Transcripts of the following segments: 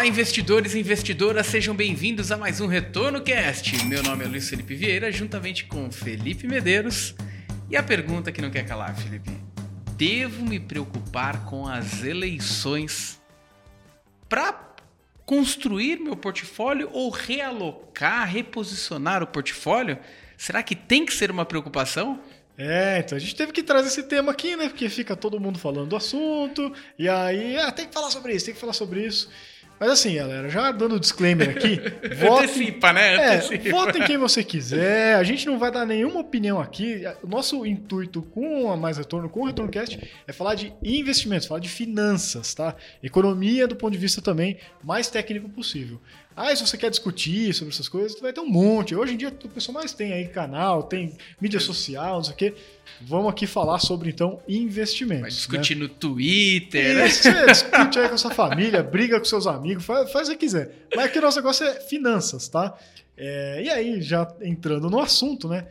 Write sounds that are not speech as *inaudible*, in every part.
Olá, investidores e investidoras, sejam bem-vindos a mais um Retorno Cast. Meu nome é Luiz Felipe Vieira, juntamente com Felipe Medeiros. E a pergunta que não quer calar, Felipe: devo me preocupar com as eleições para construir meu portfólio ou realocar, reposicionar o portfólio? Será que tem que ser uma preocupação? É, então a gente teve que trazer esse tema aqui, né? Porque fica todo mundo falando do assunto, e aí, ah, tem que falar sobre isso, tem que falar sobre isso. Mas assim, galera, já dando o disclaimer aqui, vote, *laughs* Antecipa, né? É, vote quem você quiser. A gente não vai dar nenhuma opinião aqui. O nosso intuito com a Mais Retorno, com o Retorno Cast, é falar de investimentos, falar de finanças, tá? Economia do ponto de vista também mais técnico possível. Ah, se você quer discutir sobre essas coisas, vai ter um monte. Hoje em dia o pessoal mais tem aí canal, tem mídia social, não sei o quê. Vamos aqui falar sobre, então, investimentos. Vai discutir né? no Twitter. Né? Você discute aí com a sua família, briga com seus amigos, faz, faz o que quiser. Mas aqui o nosso negócio é finanças, tá? É, e aí, já entrando no assunto, né?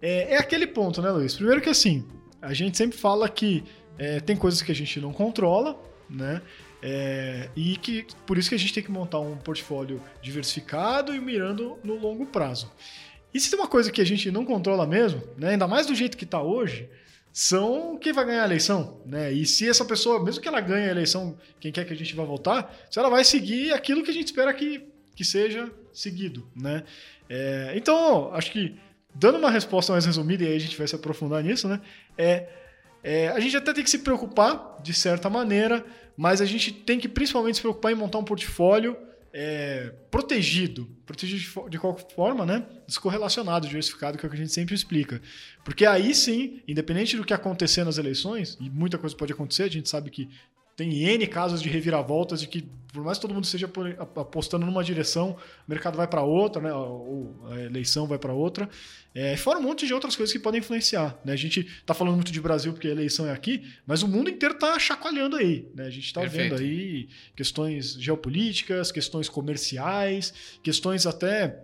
É, é, aquele ponto, né, Luiz? Primeiro que assim, a gente sempre fala que é, tem coisas que a gente não controla, né? É, e que por isso que a gente tem que montar um portfólio diversificado e mirando no longo prazo. E se tem uma coisa que a gente não controla mesmo, né, ainda mais do jeito que está hoje, são quem vai ganhar a eleição. Né? E se essa pessoa, mesmo que ela ganhe a eleição, quem quer que a gente vá votar, se ela vai seguir aquilo que a gente espera que, que seja seguido. Né? É, então, acho que dando uma resposta mais resumida, e aí a gente vai se aprofundar nisso, né? É, é, a gente até tem que se preocupar, de certa maneira, mas a gente tem que principalmente se preocupar em montar um portfólio é, protegido, protegido de qualquer forma, né? Descorrelacionado, diversificado, que é o que a gente sempre explica. Porque aí sim, independente do que acontecer nas eleições, e muita coisa pode acontecer, a gente sabe que tem N casos de reviravoltas de que, por mais que todo mundo esteja apostando numa direção, o mercado vai para outra, né? ou a eleição vai para outra. É, fora um monte de outras coisas que podem influenciar. Né? A gente está falando muito de Brasil porque a eleição é aqui, mas o mundo inteiro está chacoalhando aí. Né? A gente está vendo aí questões geopolíticas, questões comerciais, questões até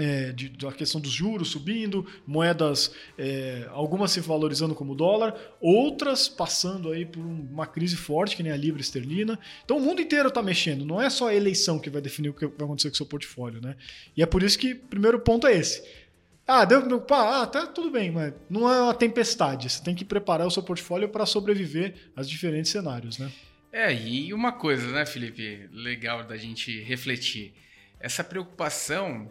é, de, da questão dos juros subindo, moedas, é, algumas se valorizando como dólar, outras passando aí por uma crise forte, que nem a libra esterlina. Então o mundo inteiro está mexendo, não é só a eleição que vai definir o que vai acontecer com o seu portfólio. Né? E é por isso que o primeiro ponto é esse. Ah, deu preocupar? Ah, tá tudo bem, mas não é uma tempestade. Você tem que preparar o seu portfólio para sobreviver aos diferentes cenários, né? É, e uma coisa, né, Felipe, legal da gente refletir. Essa preocupação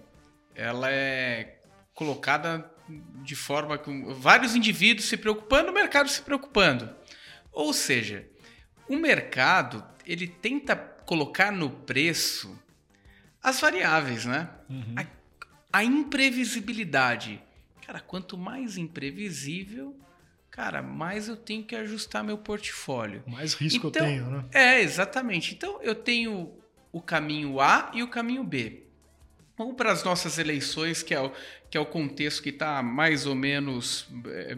ela é colocada de forma com vários indivíduos se preocupando, o mercado se preocupando. Ou seja, o mercado ele tenta colocar no preço as variáveis, né? Uhum. A, a, imprevisibilidade. Cara, quanto mais imprevisível, cara, mais eu tenho que ajustar meu portfólio. Mais risco então, eu tenho, né? É, exatamente. Então eu tenho o caminho A e o caminho B. Vamos para as nossas eleições, que é o, que é o contexto que está mais ou menos é,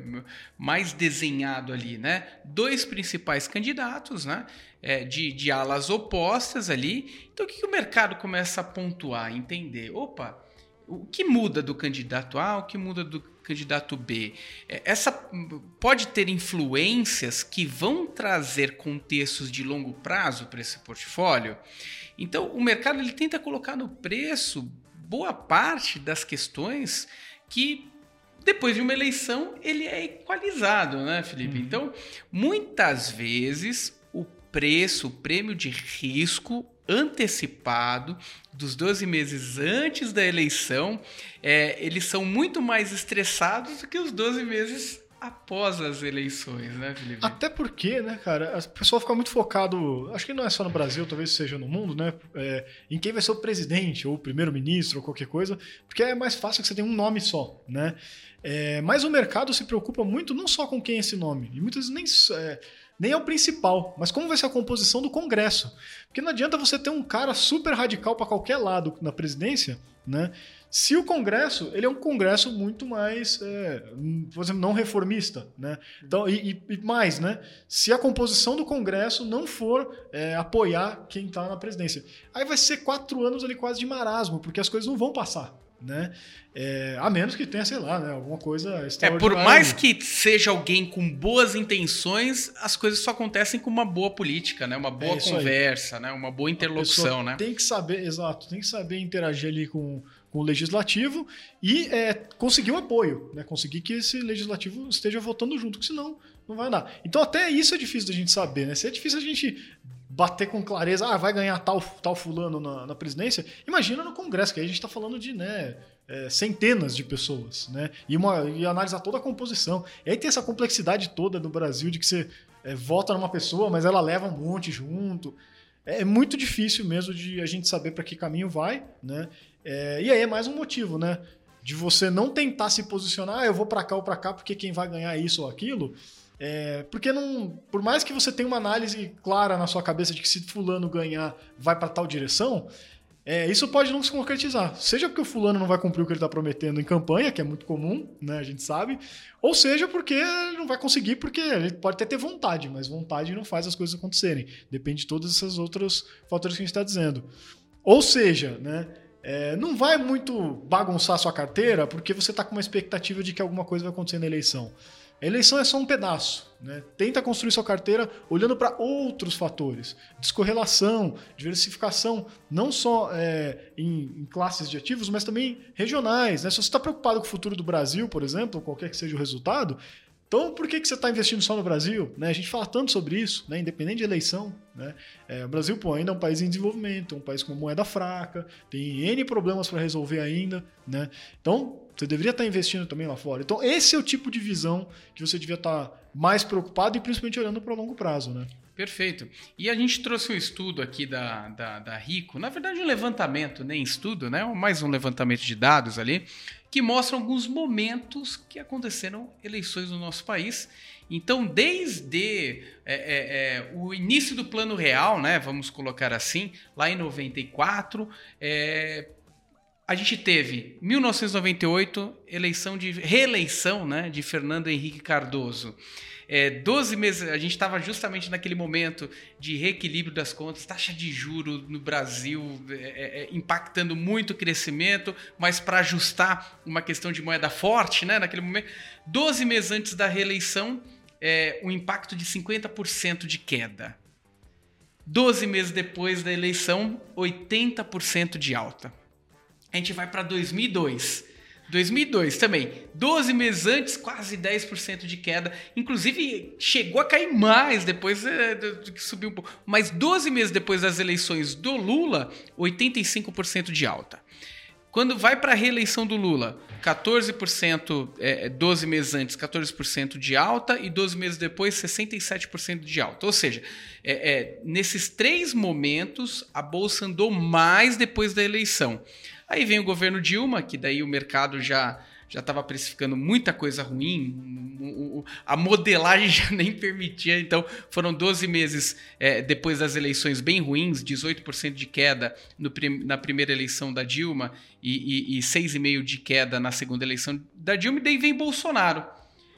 mais desenhado ali, né? Dois principais candidatos, né? É, de, de alas opostas ali. Então, o que, que o mercado começa a pontuar, entender? Opa, o que muda do candidato A, o que muda do candidato B? É, essa pode ter influências que vão trazer contextos de longo prazo para esse portfólio. Então, o mercado ele tenta colocar no preço boa parte das questões que depois de uma eleição ele é equalizado, né, Felipe? Uhum. Então, muitas vezes o preço, o prêmio de risco antecipado dos 12 meses antes da eleição, é, eles são muito mais estressados do que os 12 meses após as eleições, né, Felipe? Até porque, né, cara, o pessoal fica muito focado, acho que não é só no Brasil, talvez seja no mundo, né, é, em quem vai ser o presidente, ou o primeiro-ministro, ou qualquer coisa, porque é mais fácil que você tenha um nome só, né? É, mas o mercado se preocupa muito não só com quem é esse nome, e muitas vezes nem, é, nem é o principal, mas como vai ser a composição do Congresso. Porque não adianta você ter um cara super radical para qualquer lado na presidência, né? Se o Congresso, ele é um Congresso muito mais, é, por exemplo, não reformista, né? Então, e, e, mais, né? Se a composição do Congresso não for é, apoiar quem está na presidência, aí vai ser quatro anos ali quase de marasmo, porque as coisas não vão passar. Né? É, a menos que tenha, sei lá, né, alguma coisa É, por mais que seja alguém com boas intenções, as coisas só acontecem com uma boa política, né? Uma boa é conversa, aí. né? Uma boa interlocução, né? Tem que saber, exato, tem que saber interagir ali com, com o legislativo e é, conseguir o apoio, né? Conseguir que esse legislativo esteja votando junto, que senão não vai andar. Então até isso é difícil da gente saber, né? Se é difícil a gente bater com clareza, ah, vai ganhar tal, tal fulano na, na presidência, imagina no Congresso, que aí a gente está falando de né, é, centenas de pessoas, né? E, uma, e analisar toda a composição. E aí tem essa complexidade toda no Brasil de que você é, vota numa pessoa, mas ela leva um monte junto. É, é muito difícil mesmo de a gente saber para que caminho vai, né? É, e aí é mais um motivo, né? De você não tentar se posicionar, ah, eu vou para cá ou para cá porque quem vai ganhar isso ou aquilo. É, porque não, por mais que você tenha uma análise clara na sua cabeça de que se fulano ganhar vai para tal direção, é, isso pode não se concretizar. Seja porque o fulano não vai cumprir o que ele está prometendo em campanha, que é muito comum, né, a gente sabe, ou seja porque ele não vai conseguir porque ele pode até ter vontade, mas vontade não faz as coisas acontecerem. Depende de todos esses outros fatores que a gente está dizendo. Ou seja, né, é, não vai muito bagunçar sua carteira porque você está com uma expectativa de que alguma coisa vai acontecer na eleição. A eleição é só um pedaço. Né? Tenta construir sua carteira olhando para outros fatores. Descorrelação, diversificação, não só é, em, em, classes de ativos, mas também regionais. Né? Se você está preocupado com o futuro do Brasil, por exemplo, qualquer que seja o resultado, então, por que, que você está investindo só no Brasil? Né? A gente fala tanto sobre isso, né? independente de eleição. Né? É, o Brasil pô, ainda é um país em desenvolvimento, um país com moeda fraca, tem N problemas para resolver ainda. Né? Então, você deveria estar investindo também lá fora. Então, esse é o tipo de visão que você devia estar mais preocupado e principalmente olhando para o longo prazo. Né? Perfeito. E a gente trouxe um estudo aqui da, da, da Rico, na verdade um levantamento, nem estudo, né? mais um levantamento de dados ali, que mostra alguns momentos que aconteceram eleições no nosso país. Então, desde é, é, é, o início do Plano Real, né, vamos colocar assim, lá em 94, é, a gente teve 1998 eleição de reeleição, né, de Fernando Henrique Cardoso é, 12 meses, a gente estava justamente naquele momento de reequilíbrio das contas, taxa de juro no Brasil é, é, é impactando muito o crescimento, mas para ajustar uma questão de moeda forte, né, naquele momento, 12 meses antes da reeleição, é, um impacto de 50% de queda. 12 meses depois da eleição, 80% de alta. A gente vai para 2002 2002 também. 12 meses antes, quase 10% de queda. Inclusive, chegou a cair mais depois é, que subiu um pouco. Mas 12 meses depois das eleições do Lula, 85% de alta. Quando vai para a reeleição do Lula, 14%, é, 12 meses antes, 14% de alta e 12 meses depois, 67% de alta. Ou seja, é, é, nesses três momentos, a Bolsa andou mais depois da eleição. Aí vem o governo Dilma, que daí o mercado já já estava precificando muita coisa ruim, a modelagem *laughs* já nem permitia, então foram 12 meses é, depois das eleições bem ruins, 18% de queda no, na primeira eleição da Dilma e, e, e 6,5% de queda na segunda eleição da Dilma, e daí vem Bolsonaro,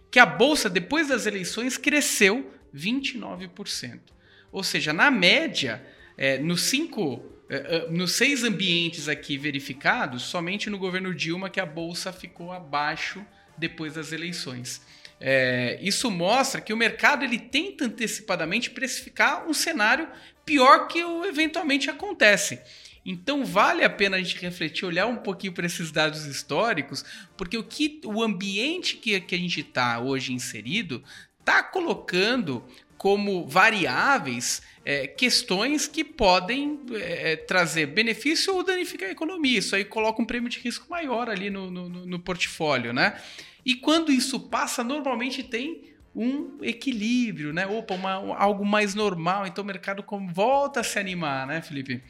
que a Bolsa, depois das eleições, cresceu 29%. Ou seja, na média, é, nos cinco nos seis ambientes aqui verificados, somente no governo Dilma que a bolsa ficou abaixo depois das eleições. É, isso mostra que o mercado ele tenta antecipadamente precificar um cenário pior que o eventualmente acontece. Então vale a pena a gente refletir, olhar um pouquinho para esses dados históricos, porque o que o ambiente que, que a gente está hoje inserido está colocando como variáveis é, questões que podem é, é, trazer benefício ou danificar a economia. Isso aí coloca um prêmio de risco maior ali no, no, no portfólio, né? E quando isso passa, normalmente tem um equilíbrio, né? Opa, uma, algo mais normal. Então o mercado volta a se animar, né, Felipe?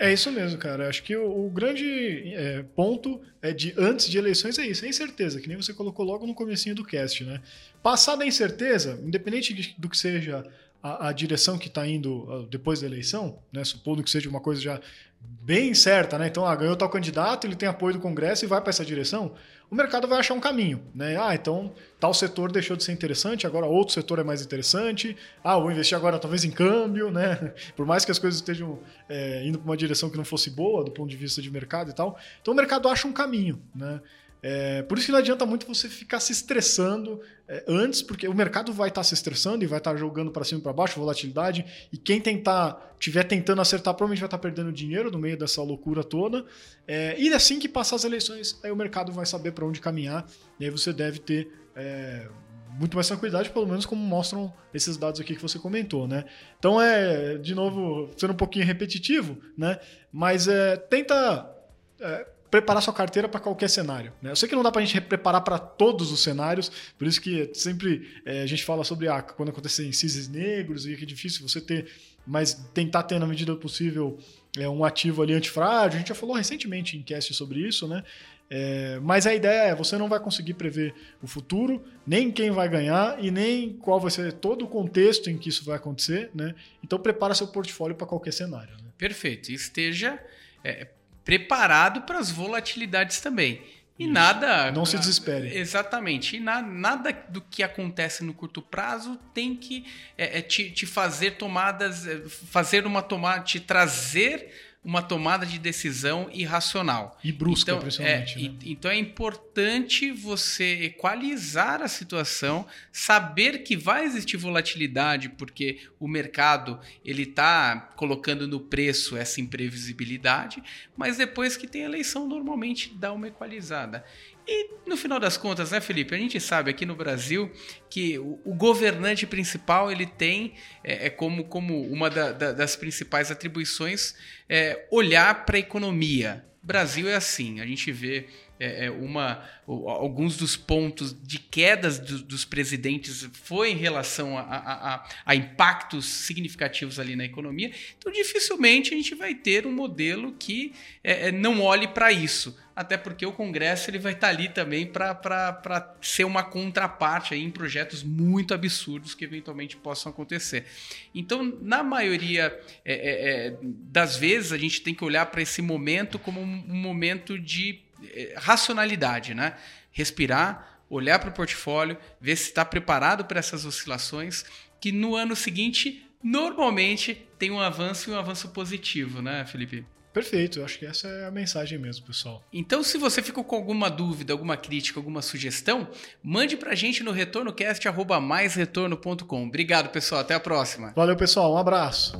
É isso mesmo, cara. Acho que o, o grande é, ponto é de antes de eleições é isso, é incerteza, que nem você colocou logo no comecinho do cast, né? Passada a incerteza, independente do que seja a, a direção que está indo depois da eleição, né? Supondo que seja uma coisa já bem certa, né? Então, ah, ganhou tal candidato, ele tem apoio do Congresso e vai para essa direção, o mercado vai achar um caminho, né? Ah, então tal setor deixou de ser interessante, agora outro setor é mais interessante. Ah, vou investir agora talvez em câmbio, né? *laughs* Por mais que as coisas estejam é, indo para uma direção que não fosse boa do ponto de vista de mercado e tal. Então o mercado acha um caminho, né? É, por isso que não adianta muito você ficar se estressando é, antes, porque o mercado vai estar tá se estressando e vai estar tá jogando para cima e para baixo, volatilidade, e quem tentar tiver tentando acertar provavelmente vai estar tá perdendo dinheiro no meio dessa loucura toda. É, e assim que passar as eleições, aí o mercado vai saber para onde caminhar, e aí você deve ter é, muito mais tranquilidade, pelo menos como mostram esses dados aqui que você comentou, né? Então é, de novo, sendo um pouquinho repetitivo, né? Mas é, tenta é, preparar sua carteira para qualquer cenário. Né? Eu sei que não dá para a gente preparar para todos os cenários, por isso que sempre é, a gente fala sobre ah, quando acontecem cisnes negros e que é difícil você ter, mas tentar ter na medida possível é, um ativo ali antifrágil. A gente já falou recentemente em cast sobre isso, né? É, mas a ideia é, você não vai conseguir prever o futuro, nem quem vai ganhar e nem qual vai ser todo o contexto em que isso vai acontecer, né? Então prepara seu portfólio para qualquer cenário. Né? Perfeito. Esteja é, preparado para as volatilidades também. E Isso. nada. Não se desespere. Exatamente. E na, nada do que acontece no curto prazo tem que é, é, te, te, fazer tomadas, é, fazer uma tomada, te trazer uma tomada de decisão irracional. E brusca, então, principalmente. É, né? Então é importante você equalizar a situação, saber que vai existir volatilidade, porque o mercado ele está colocando no preço essa imprevisibilidade, mas depois que tem eleição, normalmente dá uma equalizada. E no final das contas, né, Felipe? A gente sabe aqui no Brasil que o, o governante principal ele tem é, é como, como uma da, da, das principais atribuições é, olhar para a economia. Brasil é assim, a gente vê é, é uma, alguns dos pontos de quedas do, dos presidentes foi em relação a, a, a, a, impactos significativos ali na economia. Então, dificilmente a gente vai ter um modelo que é, é não olhe para isso. Até porque o Congresso ele vai estar tá ali também para ser uma contraparte aí em projetos muito absurdos que eventualmente possam acontecer. Então, na maioria é, é, é das vezes, a gente tem que olhar para esse momento como um, momento de racionalidade, né? Respirar, olhar para o portfólio, ver se está preparado para essas oscilações, que no ano seguinte normalmente tem um avanço e um avanço positivo, né, Felipe? Perfeito, acho que essa é a mensagem mesmo, pessoal. Então, se você ficou com alguma dúvida, alguma crítica, alguma sugestão, mande pra gente no retornocast@maisretorno.com. Obrigado, pessoal, até a próxima. Valeu, pessoal, um abraço.